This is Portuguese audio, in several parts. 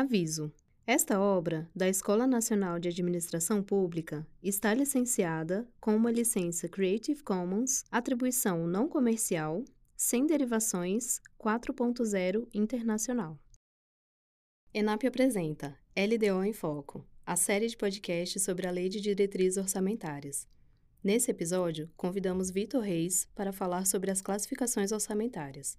Aviso: esta obra, da Escola Nacional de Administração Pública, está licenciada com uma licença Creative Commons, atribuição não comercial, sem derivações 4.0 internacional. ENAP apresenta LDO em Foco, a série de podcasts sobre a Lei de Diretrizes Orçamentárias. Nesse episódio, convidamos Vitor Reis para falar sobre as classificações orçamentárias.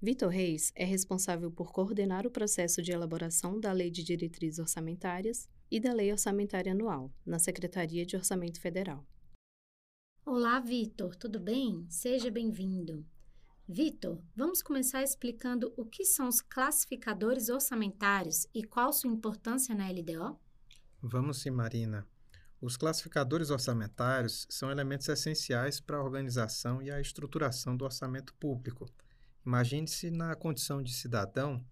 Vitor Reis é responsável por coordenar o processo de elaboração da Lei de Diretrizes Orçamentárias e da Lei Orçamentária Anual, na Secretaria de Orçamento Federal. Olá, Vitor, tudo bem? Seja bem-vindo. Vitor, vamos começar explicando o que são os classificadores orçamentários e qual sua importância na LDO? Vamos sim, Marina. Os classificadores orçamentários são elementos essenciais para a organização e a estruturação do orçamento público Imagine-se na condição de cidadão,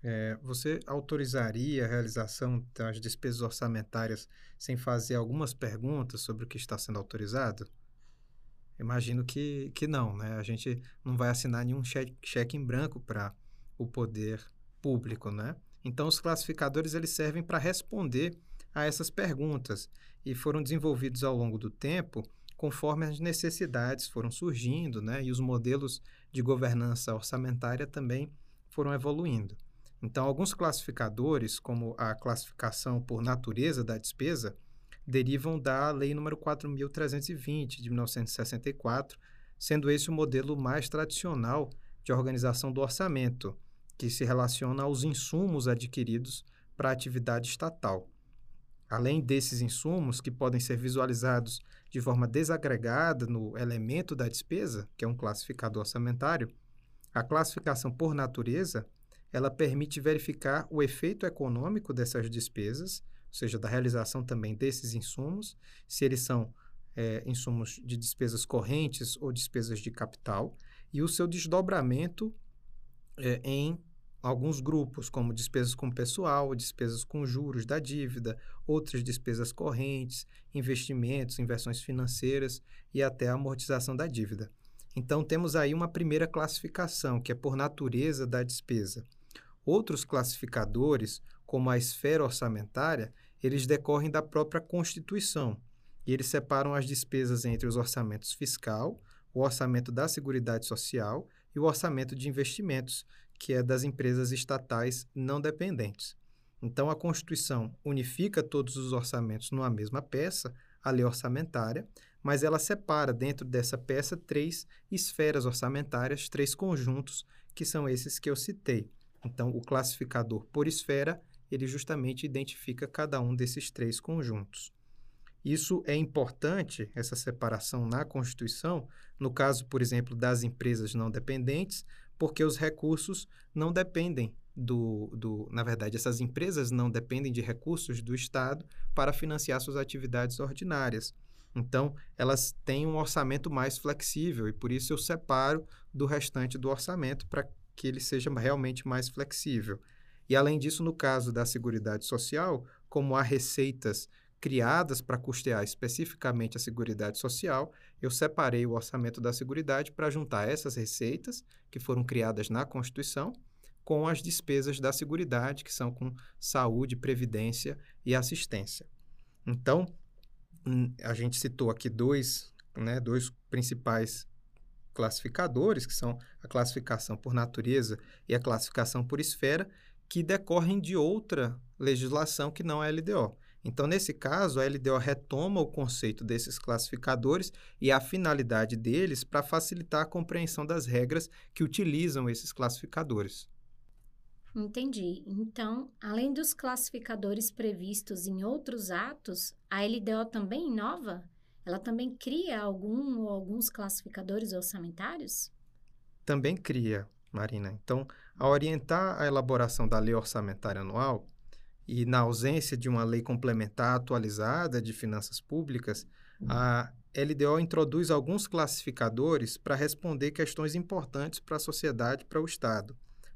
é, você autorizaria a realização das despesas orçamentárias sem fazer algumas perguntas sobre o que está sendo autorizado? Imagino que, que não, né? A gente não vai assinar nenhum cheque, cheque em branco para o poder público, né? Então, os classificadores eles servem para responder a essas perguntas e foram desenvolvidos ao longo do tempo conforme as necessidades foram surgindo, né, e os modelos de governança orçamentária também foram evoluindo. Então, alguns classificadores, como a classificação por natureza da despesa, derivam da Lei nº 4.320, de 1964, sendo esse o modelo mais tradicional de organização do orçamento, que se relaciona aos insumos adquiridos para a atividade estatal. Além desses insumos, que podem ser visualizados de forma desagregada no elemento da despesa, que é um classificador orçamentário, a classificação por natureza, ela permite verificar o efeito econômico dessas despesas, ou seja, da realização também desses insumos, se eles são é, insumos de despesas correntes ou despesas de capital, e o seu desdobramento é, em alguns grupos, como despesas com pessoal, despesas com juros da dívida, outras despesas correntes, investimentos, inversões financeiras e até a amortização da dívida. Então, temos aí uma primeira classificação, que é por natureza da despesa. Outros classificadores, como a esfera orçamentária, eles decorrem da própria Constituição, e eles separam as despesas entre os orçamentos fiscal, o orçamento da Seguridade Social e o orçamento de investimentos, que é das empresas estatais não dependentes. Então, a Constituição unifica todos os orçamentos numa mesma peça, a lei orçamentária, mas ela separa dentro dessa peça três esferas orçamentárias, três conjuntos, que são esses que eu citei. Então, o classificador por esfera, ele justamente identifica cada um desses três conjuntos. Isso é importante, essa separação na Constituição, no caso, por exemplo, das empresas não dependentes, porque os recursos não dependem do, do. Na verdade, essas empresas não dependem de recursos do Estado para financiar suas atividades ordinárias. Então, elas têm um orçamento mais flexível e por isso eu separo do restante do orçamento para que ele seja realmente mais flexível. E além disso, no caso da Seguridade Social, como há receitas criadas para custear especificamente a Seguridade Social, eu separei o orçamento da Seguridade para juntar essas receitas, que foram criadas na Constituição, com as despesas da Seguridade, que são com saúde, previdência e assistência. Então, hum, a gente citou aqui dois, né, dois principais classificadores, que são a classificação por natureza e a classificação por esfera, que decorrem de outra legislação que não é LDO. Então, nesse caso, a LDO retoma o conceito desses classificadores e a finalidade deles para facilitar a compreensão das regras que utilizam esses classificadores. Entendi. Então, além dos classificadores previstos em outros atos, a LDO também inova? Ela também cria algum ou alguns classificadores orçamentários? Também cria, Marina. Então, ao orientar a elaboração da lei orçamentária anual, e na ausência de uma lei complementar atualizada de finanças públicas, a LDO introduz alguns classificadores para responder questões importantes para a sociedade e para o Estado.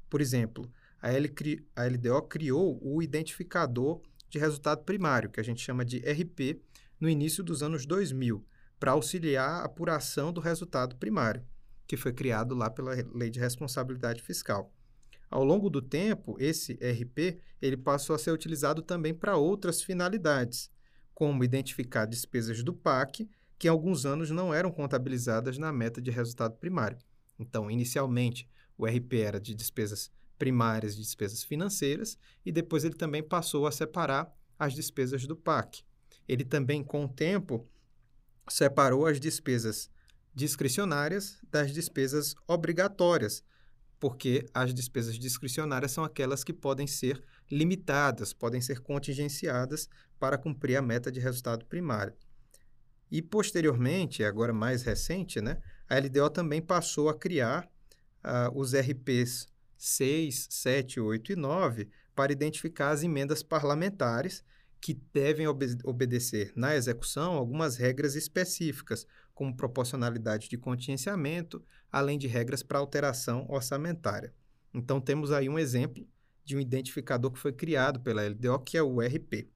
Por exemplo, a, a LDO criou o identificador de resultado primário, que a gente chama de RP, no início dos anos 2000, para auxiliar a apuração do resultado primário, que foi criado lá pela Lei de Responsabilidade Fiscal. Ao longo do tempo, esse RP ele passou a ser utilizado também para outras finalidades, como identificar despesas do PAC que em alguns anos não eram contabilizadas na meta de resultado primário. Então, inicialmente, o RP era de despesas primárias, de despesas financeiras, e depois ele também passou a separar as despesas do PAC. Ele também, com o tempo, separou as despesas discricionárias das despesas obrigatórias, porque as despesas discricionárias são aquelas que podem ser limitadas, podem ser contingenciadas para cumprir a meta de resultado primário. E posteriormente, agora mais recente, né, a LDO também passou a criar uh, os RPs 6, 7, 8 e 9 para identificar as emendas parlamentares que devem obede obedecer na execução algumas regras específicas, como proporcionalidade de contingenciamento, além de regras para alteração orçamentária. Então, temos aí um exemplo de um identificador que foi criado pela LDO, que é o RP.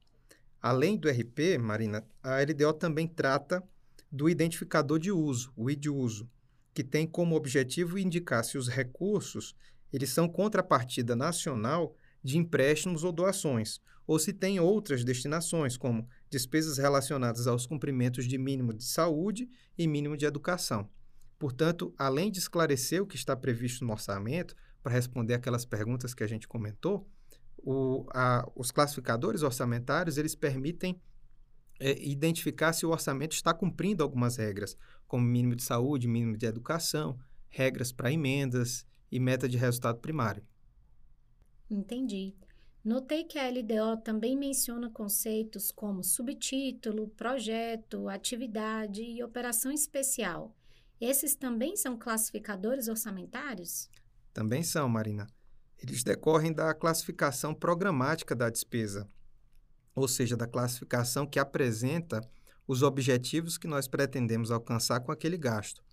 Além do RP, Marina, a LDO também trata do identificador de uso, o ID uso, que tem como objetivo indicar se os recursos eles são contrapartida nacional de empréstimos ou doações, ou se tem outras destinações, como despesas relacionadas aos cumprimentos de mínimo de saúde e mínimo de educação. Portanto, além de esclarecer o que está previsto no orçamento, para responder aquelas perguntas que a gente comentou, o, a, os classificadores orçamentários eles permitem é, identificar se o orçamento está cumprindo algumas regras, como mínimo de saúde, mínimo de educação, regras para emendas e meta de resultado primário. Entendi. Notei que a LDO também menciona conceitos como subtítulo, projeto, atividade e operação especial. Esses também são classificadores orçamentários? Também são, Marina. Eles decorrem da classificação programática da despesa, ou seja, da classificação que apresenta os objetivos que nós pretendemos alcançar com aquele gasto.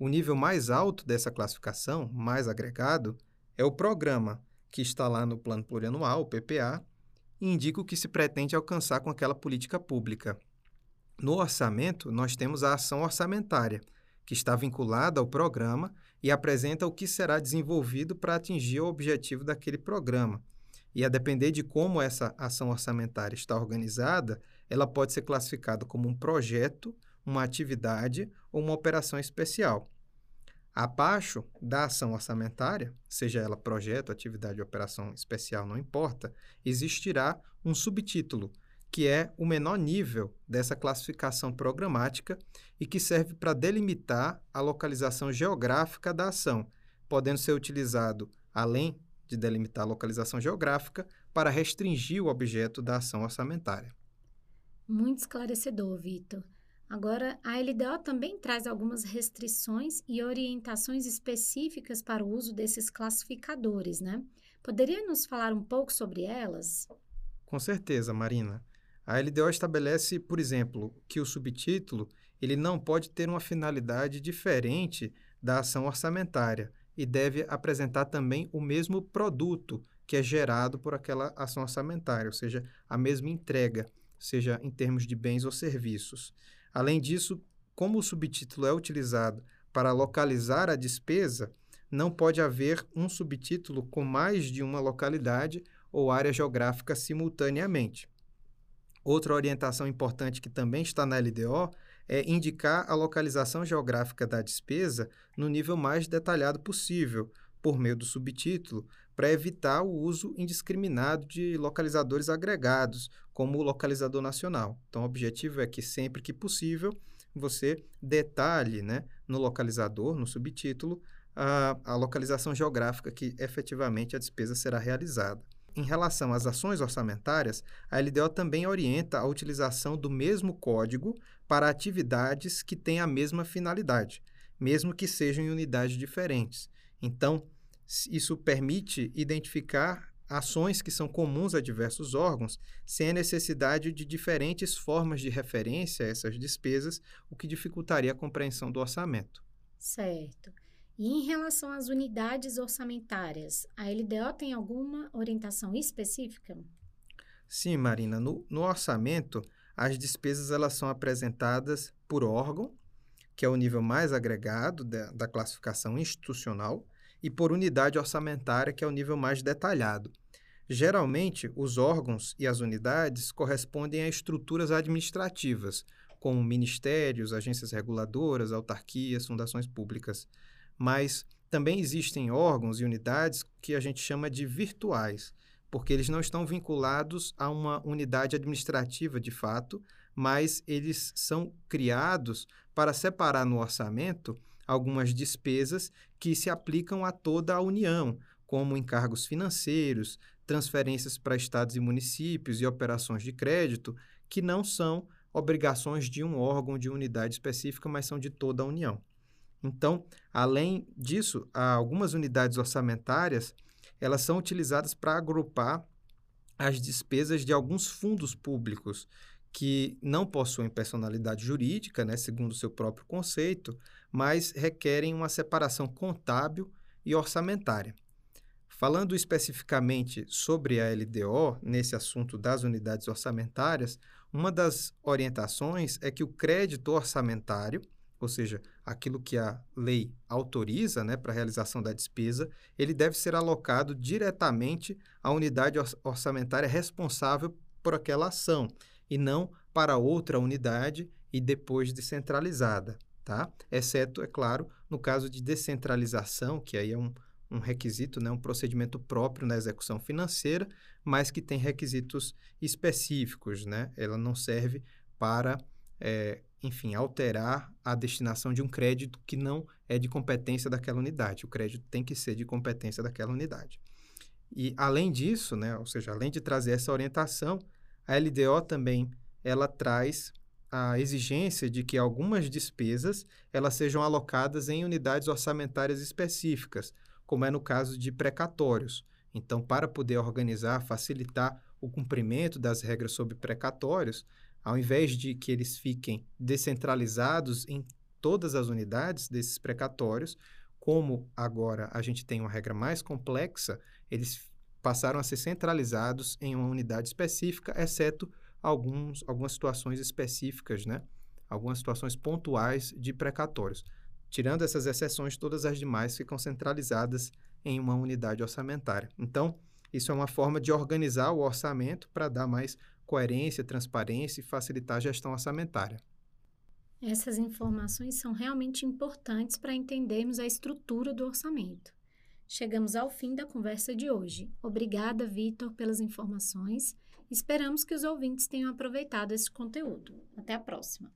O nível mais alto dessa classificação, mais agregado, é o programa, que está lá no Plano Plurianual, o PPA, e indica o que se pretende alcançar com aquela política pública. No orçamento, nós temos a ação orçamentária, que está vinculada ao programa e apresenta o que será desenvolvido para atingir o objetivo daquele programa. E a depender de como essa ação orçamentária está organizada, ela pode ser classificada como um projeto, uma atividade ou uma operação especial. Abaixo da ação orçamentária, seja ela projeto, atividade ou operação especial, não importa, existirá um subtítulo, que é o menor nível dessa classificação programática e que serve para delimitar a localização geográfica da ação, podendo ser utilizado, além de delimitar a localização geográfica, para restringir o objeto da ação orçamentária. Muito esclarecedor, Vitor. Agora, a LDO também traz algumas restrições e orientações específicas para o uso desses classificadores, né? Poderia nos falar um pouco sobre elas? Com certeza, Marina. A LDO estabelece, por exemplo, que o subtítulo ele não pode ter uma finalidade diferente da ação orçamentária e deve apresentar também o mesmo produto que é gerado por aquela ação orçamentária, ou seja, a mesma entrega, seja em termos de bens ou serviços. Além disso, como o subtítulo é utilizado para localizar a despesa, não pode haver um subtítulo com mais de uma localidade ou área geográfica simultaneamente. Outra orientação importante que também está na LDO é indicar a localização geográfica da despesa no nível mais detalhado possível, por meio do subtítulo, para evitar o uso indiscriminado de localizadores agregados, como o localizador nacional. Então, o objetivo é que sempre que possível você detalhe né, no localizador, no subtítulo, a, a localização geográfica que efetivamente a despesa será realizada. Em relação às ações orçamentárias, a LDO também orienta a utilização do mesmo código para atividades que têm a mesma finalidade, mesmo que sejam em unidades diferentes. Então, isso permite identificar ações que são comuns a diversos órgãos, sem a necessidade de diferentes formas de referência a essas despesas, o que dificultaria a compreensão do orçamento. Certo. E em relação às unidades orçamentárias, a LDO tem alguma orientação específica? Sim, Marina. No, no orçamento, as despesas elas são apresentadas por órgão, que é o nível mais agregado da, da classificação institucional, e por unidade orçamentária, que é o nível mais detalhado. Geralmente, os órgãos e as unidades correspondem a estruturas administrativas, como ministérios, agências reguladoras, autarquias, fundações públicas. Mas também existem órgãos e unidades que a gente chama de virtuais, porque eles não estão vinculados a uma unidade administrativa de fato, mas eles são criados para separar no orçamento algumas despesas que se aplicam a toda a União, como encargos financeiros, transferências para estados e municípios e operações de crédito, que não são obrigações de um órgão de unidade específica, mas são de toda a União. Então, além disso, algumas unidades orçamentárias elas são utilizadas para agrupar as despesas de alguns fundos públicos que não possuem personalidade jurídica, né, segundo o seu próprio conceito, mas requerem uma separação contábil e orçamentária. Falando especificamente sobre a LDO, nesse assunto das unidades orçamentárias, uma das orientações é que o crédito orçamentário, ou seja, aquilo que a lei autoriza né, para a realização da despesa, ele deve ser alocado diretamente à unidade orçamentária responsável por aquela ação e não para outra unidade e depois descentralizada, tá? Exceto, é claro, no caso de descentralização, que aí é um, um requisito, né, um procedimento próprio na execução financeira, mas que tem requisitos específicos, né? Ela não serve para, é, enfim, alterar a destinação de um crédito que não é de competência daquela unidade. O crédito tem que ser de competência daquela unidade. E além disso, né, ou seja, além de trazer essa orientação, a LDO também ela traz a exigência de que algumas despesas elas sejam alocadas em unidades orçamentárias específicas, como é no caso de precatórios. Então, para poder organizar, facilitar o cumprimento das regras sobre precatórios, ao invés de que eles fiquem descentralizados em todas as unidades desses precatórios, como agora a gente tem uma regra mais complexa, eles passaram a ser centralizados em uma unidade específica, exceto alguns, algumas situações específicas, né? algumas situações pontuais de precatórios. Tirando essas exceções, todas as demais ficam centralizadas em uma unidade orçamentária. Então, isso é uma forma de organizar o orçamento para dar mais coerência, transparência e facilitar a gestão orçamentária. Essas informações são realmente importantes para entendermos a estrutura do orçamento. Chegamos ao fim da conversa de hoje. Obrigada, Vitor, pelas informações. Esperamos que os ouvintes tenham aproveitado esse conteúdo. Até a próxima!